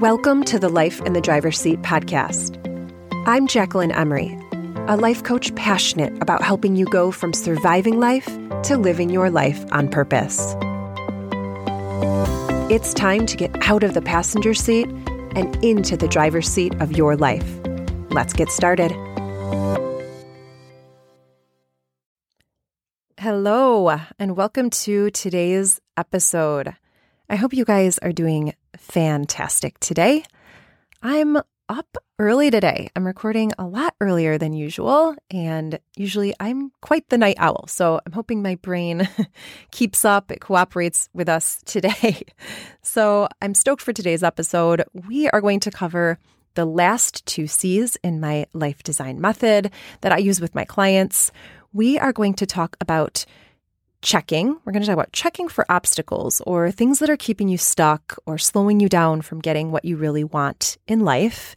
Welcome to the Life in the Driver's Seat podcast. I'm Jacquelyn Emery, a life coach passionate about helping you go from surviving life to living your life on purpose. It's time to get out of the passenger seat and into the driver's seat of your life. Let's get started. Hello, and welcome to today's episode. I hope you guys are doing fantastic today. I'm up early today. I'm recording a lot earlier than usual, and usually I'm quite the night owl. So I'm hoping my brain keeps up, it cooperates with us today. So I'm stoked for today's episode. We are going to cover the last two C's in my life design method that I use with my clients. We are going to talk about checking. We're going to talk about checking for obstacles or things that are keeping you stuck or slowing you down from getting what you really want in life.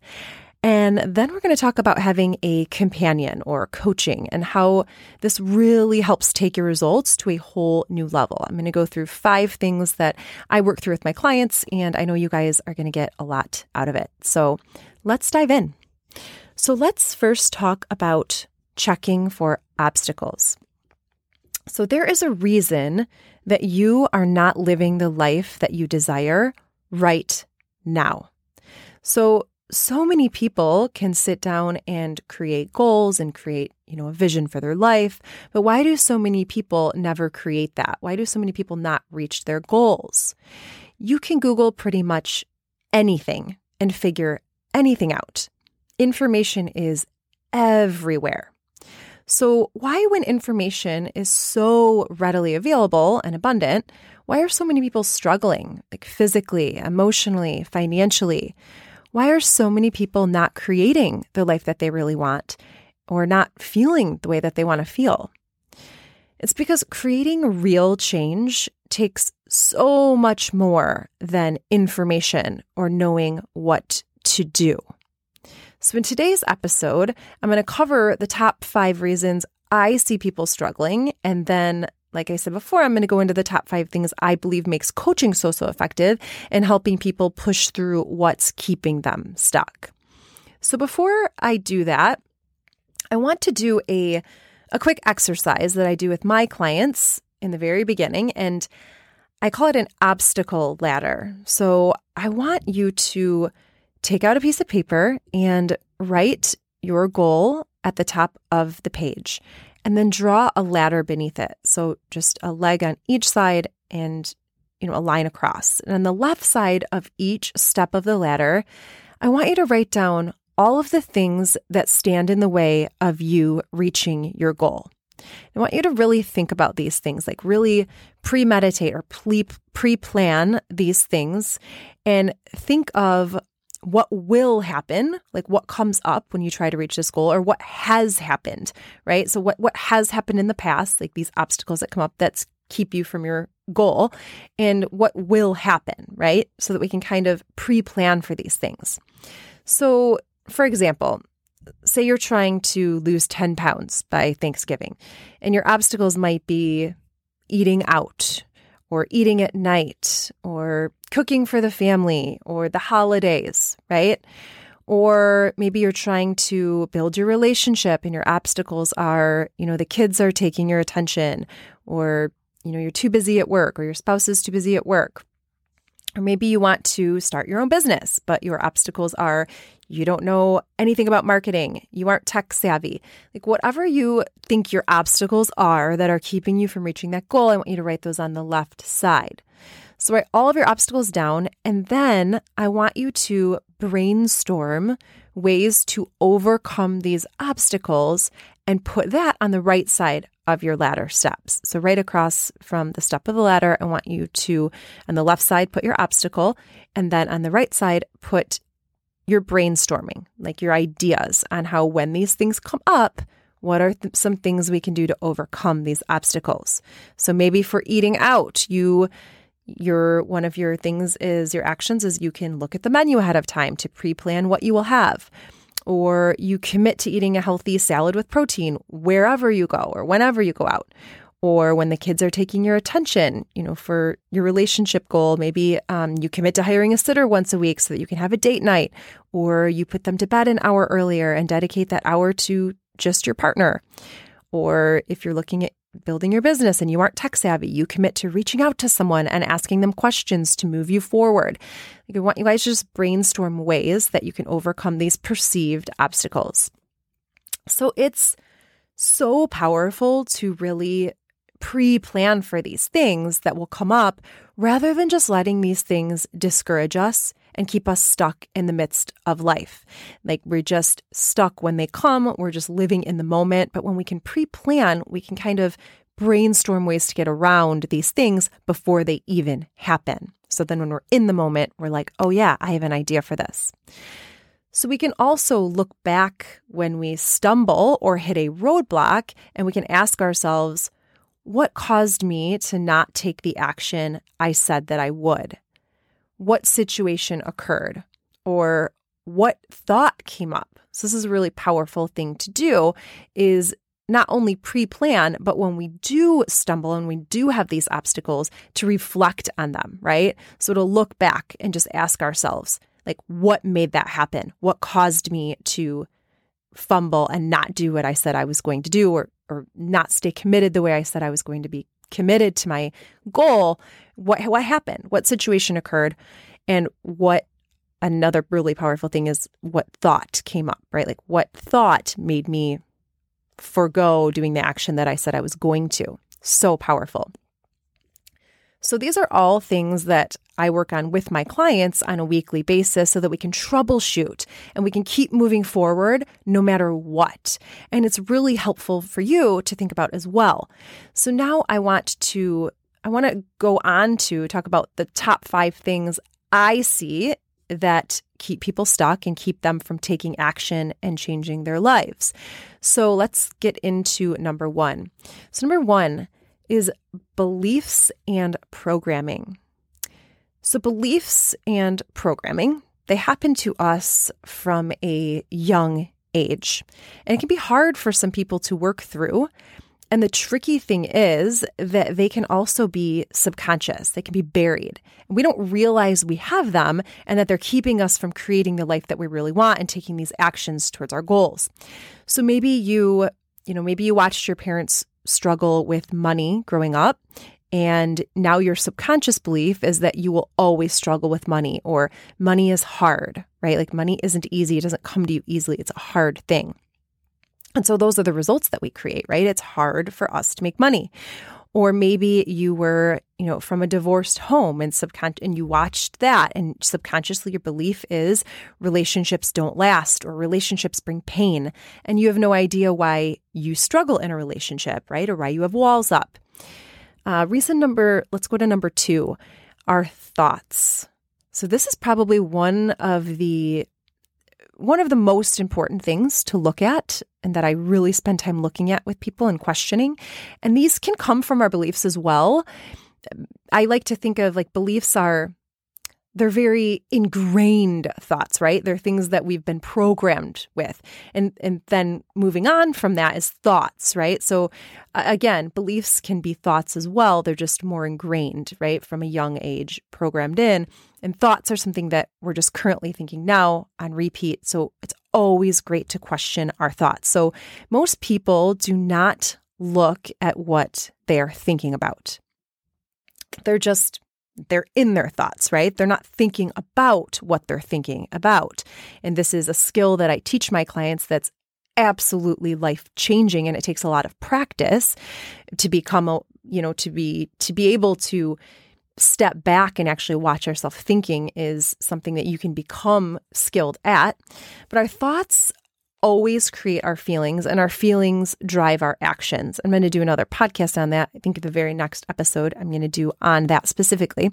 And then we're going to talk about having a companion or coaching and how this really helps take your results to a whole new level. I'm going to go through five things that I work through with my clients, and I know you guys are going to get a lot out of it. So let's dive in. So let's first talk about checking for obstacles. So there is a reason that you are not living the life that you desire right now. So so many people can sit down and create goals and create, you know, a vision for their life, but why do so many people never create that? Why do so many people not reach their goals? You can Google pretty much anything and figure anything out. Information is everywhere. So, why, when information is so readily available and abundant, why are so many people struggling, like physically, emotionally, financially? Why are so many people not creating the life that they really want or not feeling the way that they want to feel? It's because creating real change takes so much more than information or knowing what to do. So, in today's episode, I'm going to cover the top five reasons I see people struggling. And then, like I said before, I'm going to go into the top five things I believe makes coaching so, so effective in helping people push through what's keeping them stuck. So, before I do that, I want to do a, a quick exercise that I do with my clients in the very beginning. And I call it an obstacle ladder. So, I want you to take out a piece of paper and write your goal at the top of the page and then draw a ladder beneath it. So just a leg on each side and you know a line across. And on the left side of each step of the ladder, I want you to write down all of the things that stand in the way of you reaching your goal. I want you to really think about these things, like really premeditate or pre plan these things and think of what will happen, like what comes up when you try to reach this goal, or what has happened, right? So what what has happened in the past, like these obstacles that come up that keep you from your goal, and what will happen, right? So that we can kind of pre-plan for these things. So, for example, say you're trying to lose 10 pounds by Thanksgiving, and your obstacles might be eating out or eating at night or cooking for the family or the holidays, right? Or maybe you're trying to build your relationship and your obstacles are, you know, the kids are taking your attention or, you know, you're too busy at work or your spouse is too busy at work. Or maybe you want to start your own business, but your obstacles are you don't know anything about marketing, you aren't tech savvy. Like, whatever you think your obstacles are that are keeping you from reaching that goal, I want you to write those on the left side. So, write all of your obstacles down, and then I want you to brainstorm ways to overcome these obstacles and put that on the right side of your ladder steps. So, right across from the step of the ladder, I want you to, on the left side, put your obstacle, and then on the right side, put your brainstorming, like your ideas on how when these things come up, what are th- some things we can do to overcome these obstacles? So, maybe for eating out, you your one of your things is your actions is you can look at the menu ahead of time to pre-plan what you will have or you commit to eating a healthy salad with protein wherever you go or whenever you go out. Or when the kids are taking your attention, you know, for your relationship goal, maybe um, you commit to hiring a sitter once a week so that you can have a date night, or you put them to bed an hour earlier and dedicate that hour to just your partner. Or if you're looking at building your business and you aren't tech savvy, you commit to reaching out to someone and asking them questions to move you forward. I want you guys to just brainstorm ways that you can overcome these perceived obstacles. So it's so powerful to really pre plan for these things that will come up rather than just letting these things discourage us and keep us stuck in the midst of life. Like we're just stuck when they come, we're just living in the moment. But when we can pre plan, we can kind of brainstorm ways to get around these things before they even happen. So then when we're in the moment, we're like, oh yeah, I have an idea for this. So we can also look back when we stumble or hit a roadblock and we can ask ourselves, what caused me to not take the action I said that I would? What situation occurred? Or what thought came up? So this is a really powerful thing to do is not only pre-plan, but when we do stumble and we do have these obstacles to reflect on them, right? So to look back and just ask ourselves, like what made that happen? What caused me to fumble and not do what I said I was going to do or or not stay committed the way I said I was going to be committed to my goal, what what happened? What situation occurred? And what another really powerful thing is what thought came up, right? Like what thought made me forego doing the action that I said I was going to. So powerful. So these are all things that I work on with my clients on a weekly basis so that we can troubleshoot and we can keep moving forward no matter what. And it's really helpful for you to think about as well. So now I want to I want to go on to talk about the top 5 things I see that keep people stuck and keep them from taking action and changing their lives. So let's get into number 1. So number 1 is beliefs and programming. So, beliefs and programming, they happen to us from a young age. And it can be hard for some people to work through. And the tricky thing is that they can also be subconscious, they can be buried. We don't realize we have them and that they're keeping us from creating the life that we really want and taking these actions towards our goals. So maybe you, you know, maybe you watched your parents struggle with money growing up. And now your subconscious belief is that you will always struggle with money or money is hard, right? Like money isn't easy. It doesn't come to you easily. It's a hard thing. And so those are the results that we create, right? It's hard for us to make money. Or maybe you were, you know, from a divorced home and subcon- and you watched that and subconsciously your belief is relationships don't last or relationships bring pain and you have no idea why you struggle in a relationship, right? Or why you have walls up. Uh, reason number, let's go to number two, our thoughts. So this is probably one of the one of the most important things to look at and that I really spend time looking at with people and questioning. And these can come from our beliefs as well. I like to think of like beliefs are they're very ingrained thoughts, right? They're things that we've been programmed with. And and then moving on from that is thoughts, right? So again, beliefs can be thoughts as well. They're just more ingrained, right? From a young age programmed in. And thoughts are something that we're just currently thinking now on repeat. So it's always great to question our thoughts. So most people do not look at what they're thinking about. They're just they're in their thoughts, right? They're not thinking about what they're thinking about. And this is a skill that I teach my clients that's absolutely life changing and it takes a lot of practice to become a, you know, to be to be able to step back and actually watch ourselves thinking is something that you can become skilled at. But our thoughts always create our feelings, and our feelings drive our actions. I'm going to do another podcast on that. I think the very next episode I'm going to do on that specifically.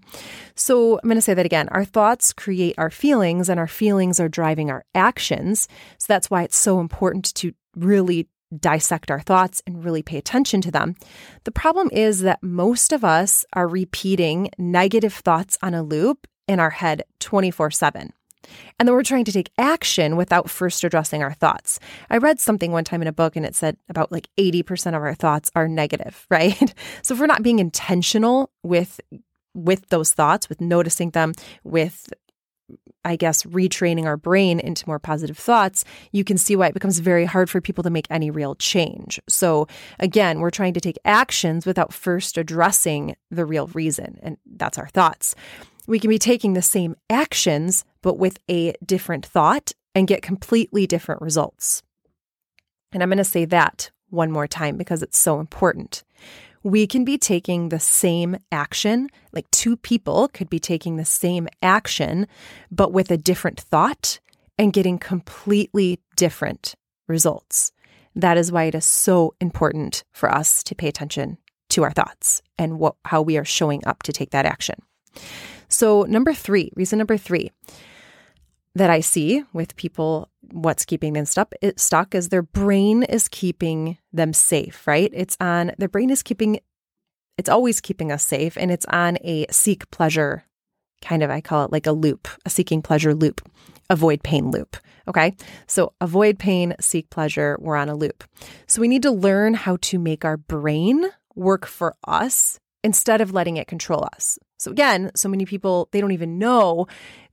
So I'm going to say that again. Our thoughts create our feelings, and our feelings are driving our actions. So that's why it's so important to really dissect our thoughts and really pay attention to them. The problem is that most of us are repeating negative thoughts on a loop in our head 24 7. And then we're trying to take action without first addressing our thoughts. I read something one time in a book and it said about like 80% of our thoughts are negative, right? So if we're not being intentional with with those thoughts, with noticing them, with I guess, retraining our brain into more positive thoughts, you can see why it becomes very hard for people to make any real change. So, again, we're trying to take actions without first addressing the real reason, and that's our thoughts. We can be taking the same actions, but with a different thought and get completely different results. And I'm going to say that one more time because it's so important we can be taking the same action, like two people could be taking the same action, but with a different thought and getting completely different results. That is why it is so important for us to pay attention to our thoughts and what, how we are showing up to take that action. So, number three, reason number three that I see with people what's keeping them stuck, stuck is their brain is keeping them safe, right? It's on their brain is keeping it's always keeping us safe and it's on a seek pleasure kind of I call it like a loop, a seeking pleasure loop, avoid pain loop. Okay? So avoid pain, seek pleasure, we're on a loop. So we need to learn how to make our brain work for us instead of letting it control us. So again, so many people they don't even know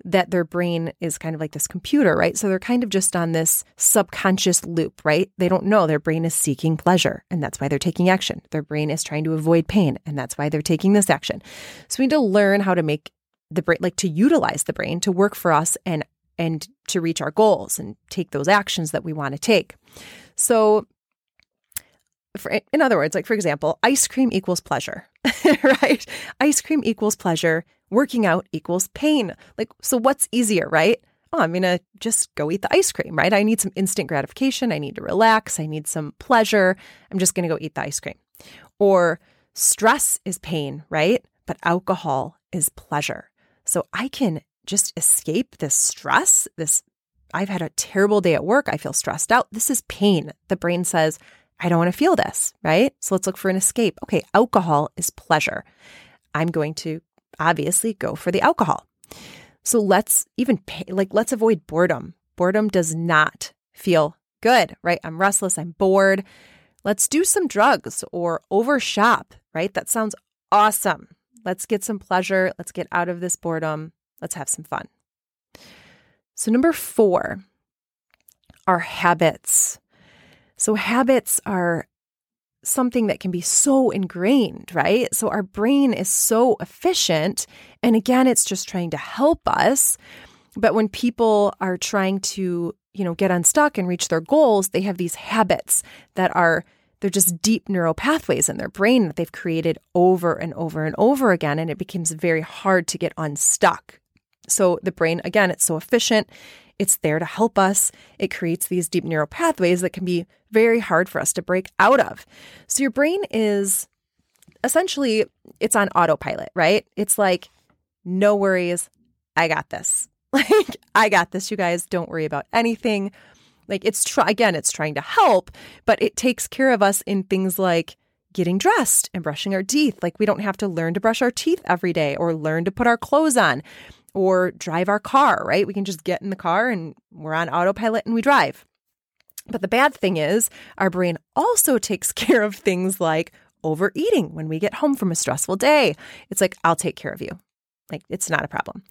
that their brain is kind of like this computer, right? So they're kind of just on this subconscious loop, right? They don't know their brain is seeking pleasure and that's why they're taking action. Their brain is trying to avoid pain and that's why they're taking this action. So we need to learn how to make the brain like to utilize the brain to work for us and and to reach our goals and take those actions that we want to take. So for, in other words, like for example, ice cream equals pleasure, right? Ice cream equals pleasure. Working out equals pain. Like, so what's easier, right? Oh, I'm going to just go eat the ice cream, right? I need some instant gratification. I need to relax. I need some pleasure. I'm just going to go eat the ice cream. Or stress is pain, right? But alcohol is pleasure. So I can just escape this stress, this I've had a terrible day at work. I feel stressed out. This is pain. The brain says, I don't want to feel this, right? So let's look for an escape. Okay, alcohol is pleasure. I'm going to obviously go for the alcohol. So let's even pay, like let's avoid boredom. Boredom does not feel good, right? I'm restless, I'm bored. Let's do some drugs or overshop, right? That sounds awesome. Let's get some pleasure. Let's get out of this boredom. Let's have some fun. So, number four, our habits. So, habits are something that can be so ingrained, right? So, our brain is so efficient. And again, it's just trying to help us. But when people are trying to, you know, get unstuck and reach their goals, they have these habits that are they're just deep neural pathways in their brain that they've created over and over and over again and it becomes very hard to get unstuck. So the brain again, it's so efficient it's there to help us. It creates these deep neural pathways that can be very hard for us to break out of. So your brain is essentially it's on autopilot, right? It's like no worries, I got this. Like I got this, you guys, don't worry about anything. Like it's try again, it's trying to help, but it takes care of us in things like getting dressed and brushing our teeth. Like we don't have to learn to brush our teeth every day or learn to put our clothes on or drive our car, right? We can just get in the car and we're on autopilot and we drive. But the bad thing is, our brain also takes care of things like overeating when we get home from a stressful day. It's like, I'll take care of you. Like, it's not a problem.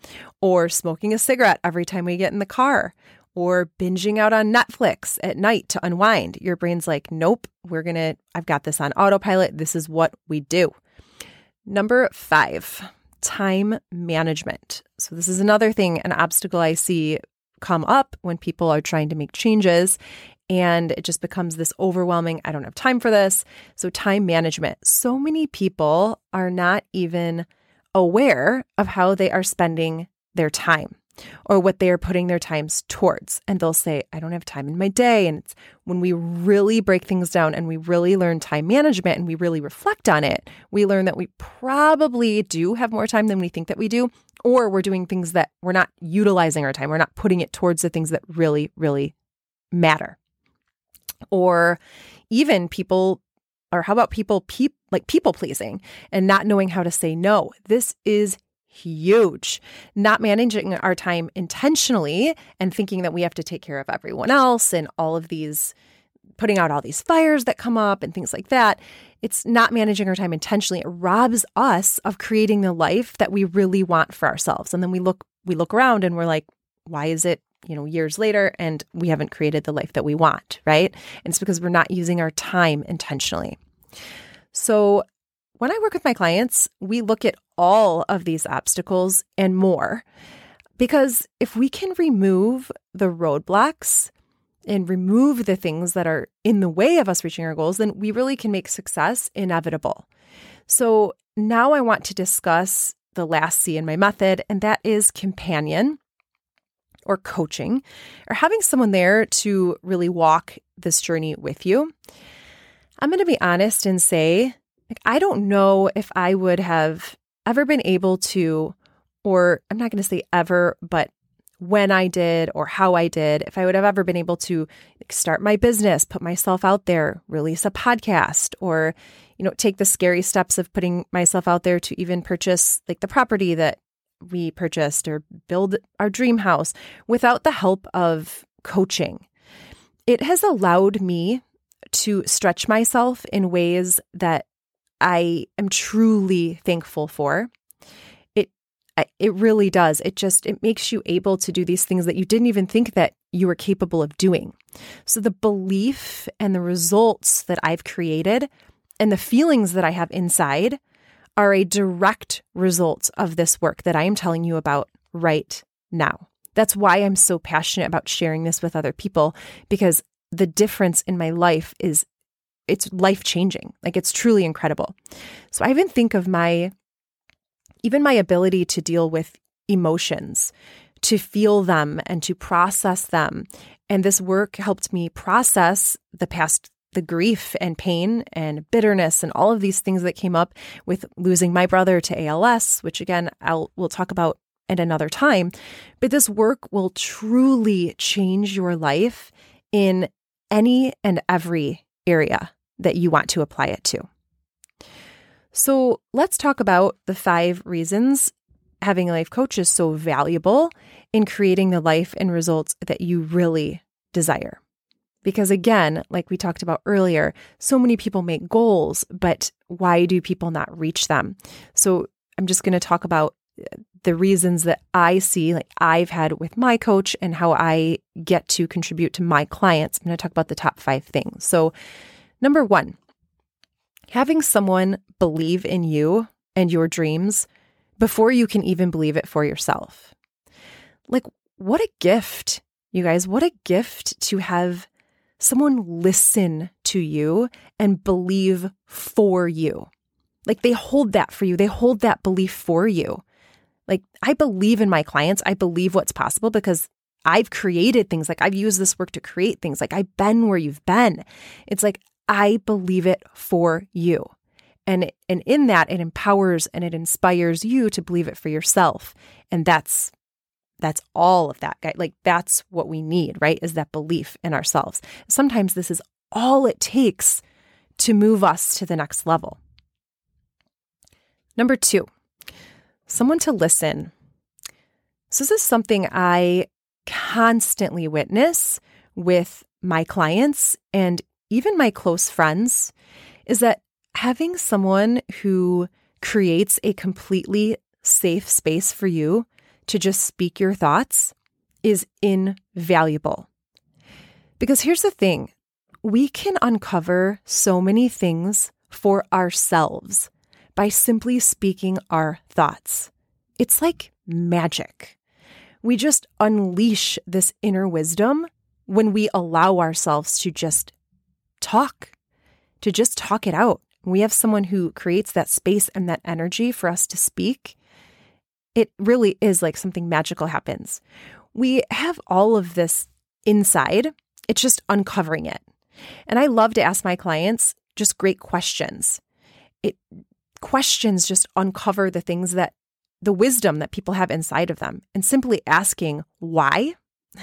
Or smoking a cigarette every time we get in the car, or binging out on Netflix at night to unwind. Your brain's like, nope, we're to, I've got this on autopilot. This is what we do. Number five, time management. So, this is another thing, an obstacle I see come up when people are trying to make changes. And it just becomes this overwhelming, I don't have time for this. So, time management. So many people are not even aware of how they are spending their time or what they are putting their times towards. And they'll say, I don't have time in my day. And it's when we really break things down and we really learn time management and we really reflect on it, we learn that we probably do have more time than we think that we do, or we're doing things that we're not utilizing our time. We're not putting it towards the things that really, really matter. Or even people or how about people peop, like people pleasing and not knowing how to say no? This is huge. Not managing our time intentionally and thinking that we have to take care of everyone else and all of these, putting out all these fires that come up and things like that. It's not managing our time intentionally. It robs us of creating the life that we really want for ourselves. And then we look, we look around and we're like, why is it you know years later and we haven't created the life that we want right and it's because we're not using our time intentionally so when I work with my clients, we look at all of these obstacles and more. Because if we can remove the roadblocks and remove the things that are in the way of us reaching our goals, then we really can make success inevitable. So now I want to discuss the last C in my method, and that is companion or coaching, or having someone there to really walk this journey with you. I'm going to be honest and say like, I don't know if I would have ever been able to, or I'm not going to say ever, but when I did or how I did, if I would have ever been able to start my business, put myself out there, release a podcast, or, you know, take the scary steps of putting myself out there to even purchase like the property that we purchased or build our dream house without the help of coaching. It has allowed me to stretch myself in ways that I am truly thankful for. It it really does. It just it makes you able to do these things that you didn't even think that you were capable of doing. So the belief and the results that I've created and the feelings that I have inside are a direct result of this work that I am telling you about right now. That's why I'm so passionate about sharing this with other people because the difference in my life is it's life changing. Like it's truly incredible. So I even think of my even my ability to deal with emotions, to feel them and to process them. And this work helped me process the past the grief and pain and bitterness and all of these things that came up with losing my brother to ALS, which again I'll we'll talk about at another time. But this work will truly change your life in any and every area that you want to apply it to. So let's talk about the five reasons having a life coach is so valuable in creating the life and results that you really desire. Because again, like we talked about earlier, so many people make goals, but why do people not reach them? So I'm just going to talk about uh, the reasons that I see, like I've had with my coach and how I get to contribute to my clients. I'm going to talk about the top five things. So, Number one, having someone believe in you and your dreams before you can even believe it for yourself. Like, what a gift, you guys. What a gift to have someone listen to you and believe for you. Like, they hold that for you, they hold that belief for you. Like, I believe in my clients, I believe what's possible because I've created things. Like, I've used this work to create things. Like, I've been where you've been. It's like, I believe it for you. And, and in that, it empowers and it inspires you to believe it for yourself. And that's that's all of that guy like that's what we need right is that belief in ourselves sometimes this is all it takes to move us to the next level number two someone to listen so this is something i constantly witness with my clients and even my close friends, is that having someone who creates a completely safe space for you to just speak your thoughts is invaluable. Because here's the thing we can uncover so many things for ourselves by simply speaking our thoughts. It's like magic. We just unleash this inner wisdom when we allow ourselves to just talk, to just talk it out. We have someone who creates that space and that energy for us to speak. It really is like something magical happens. We have all of this inside, it's just uncovering it. And I love to ask my clients just great questions. It questions just uncover the things that the wisdom that people have inside of them and simply asking why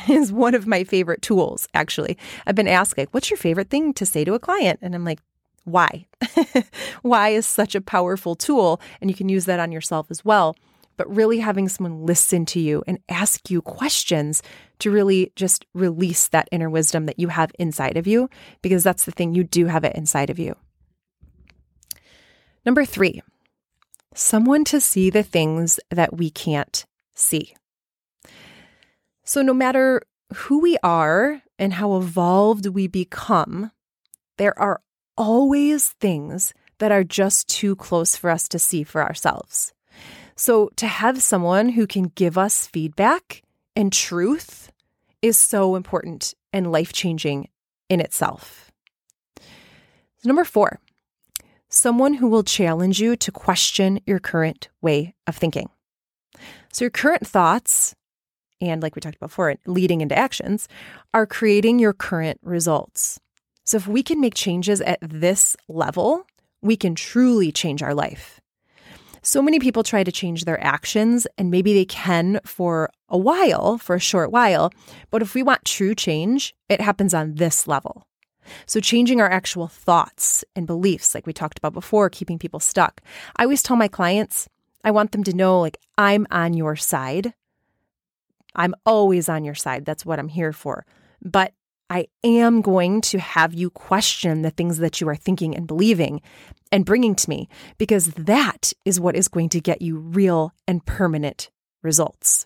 is one of my favorite tools, actually. I've been asked, like, what's your favorite thing to say to a client? And I'm like, why? why is such a powerful tool? And you can use that on yourself as well. But really having someone listen to you and ask you questions to really just release that inner wisdom that you have inside of you, because that's the thing, you do have it inside of you. Number three, someone to see the things that we can't see. So, no matter who we are and how evolved we become, there are always things that are just too close for us to see for ourselves. So, to have someone who can give us feedback and truth is so important and life changing in itself. Number four, someone who will challenge you to question your current way of thinking. So, your current thoughts, and like we talked about before, leading into actions, are creating your current results. So, if we can make changes at this level, we can truly change our life. So many people try to change their actions, and maybe they can for a while, for a short while. But if we want true change, it happens on this level. So, changing our actual thoughts and beliefs, like we talked about before, keeping people stuck. I always tell my clients, I want them to know, like, I'm on your side. I'm always on your side. That's what I'm here for. But I am going to have you question the things that you are thinking and believing and bringing to me because that is what is going to get you real and permanent results.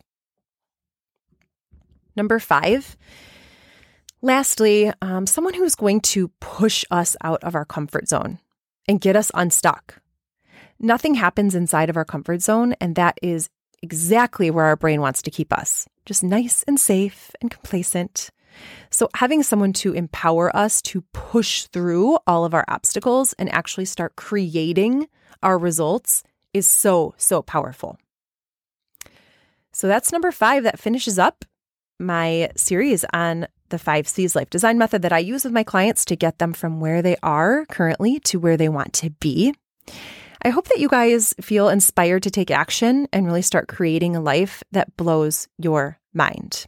Number five, lastly, um, someone who's going to push us out of our comfort zone and get us unstuck. Nothing happens inside of our comfort zone, and that is exactly where our brain wants to keep us just nice and safe and complacent. So, having someone to empower us to push through all of our obstacles and actually start creating our results is so, so powerful. So, that's number five. That finishes up my series on the five C's life design method that I use with my clients to get them from where they are currently to where they want to be. I hope that you guys feel inspired to take action and really start creating a life that blows your mind.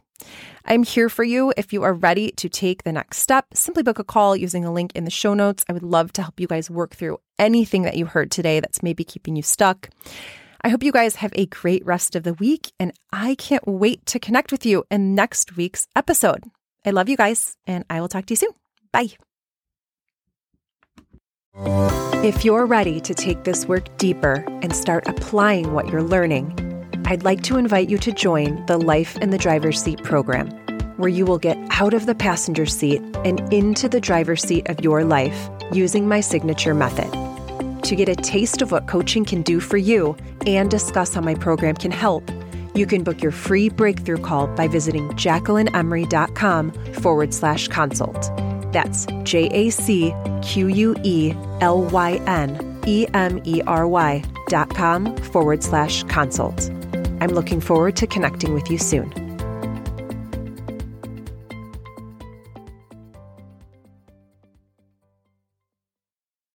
I'm here for you. If you are ready to take the next step, simply book a call using a link in the show notes. I would love to help you guys work through anything that you heard today that's maybe keeping you stuck. I hope you guys have a great rest of the week, and I can't wait to connect with you in next week's episode. I love you guys, and I will talk to you soon. Bye. If you're ready to take this work deeper and start applying what you're learning, I'd like to invite you to join the Life in the Driver's Seat program, where you will get out of the passenger seat and into the driver's seat of your life using my signature method. To get a taste of what coaching can do for you and discuss how my program can help, you can book your free breakthrough call by visiting jacquelynemery.com forward slash consult. That's J A C Q U E L Y N E M E R Y dot com forward slash consult. I'm looking forward to connecting with you soon.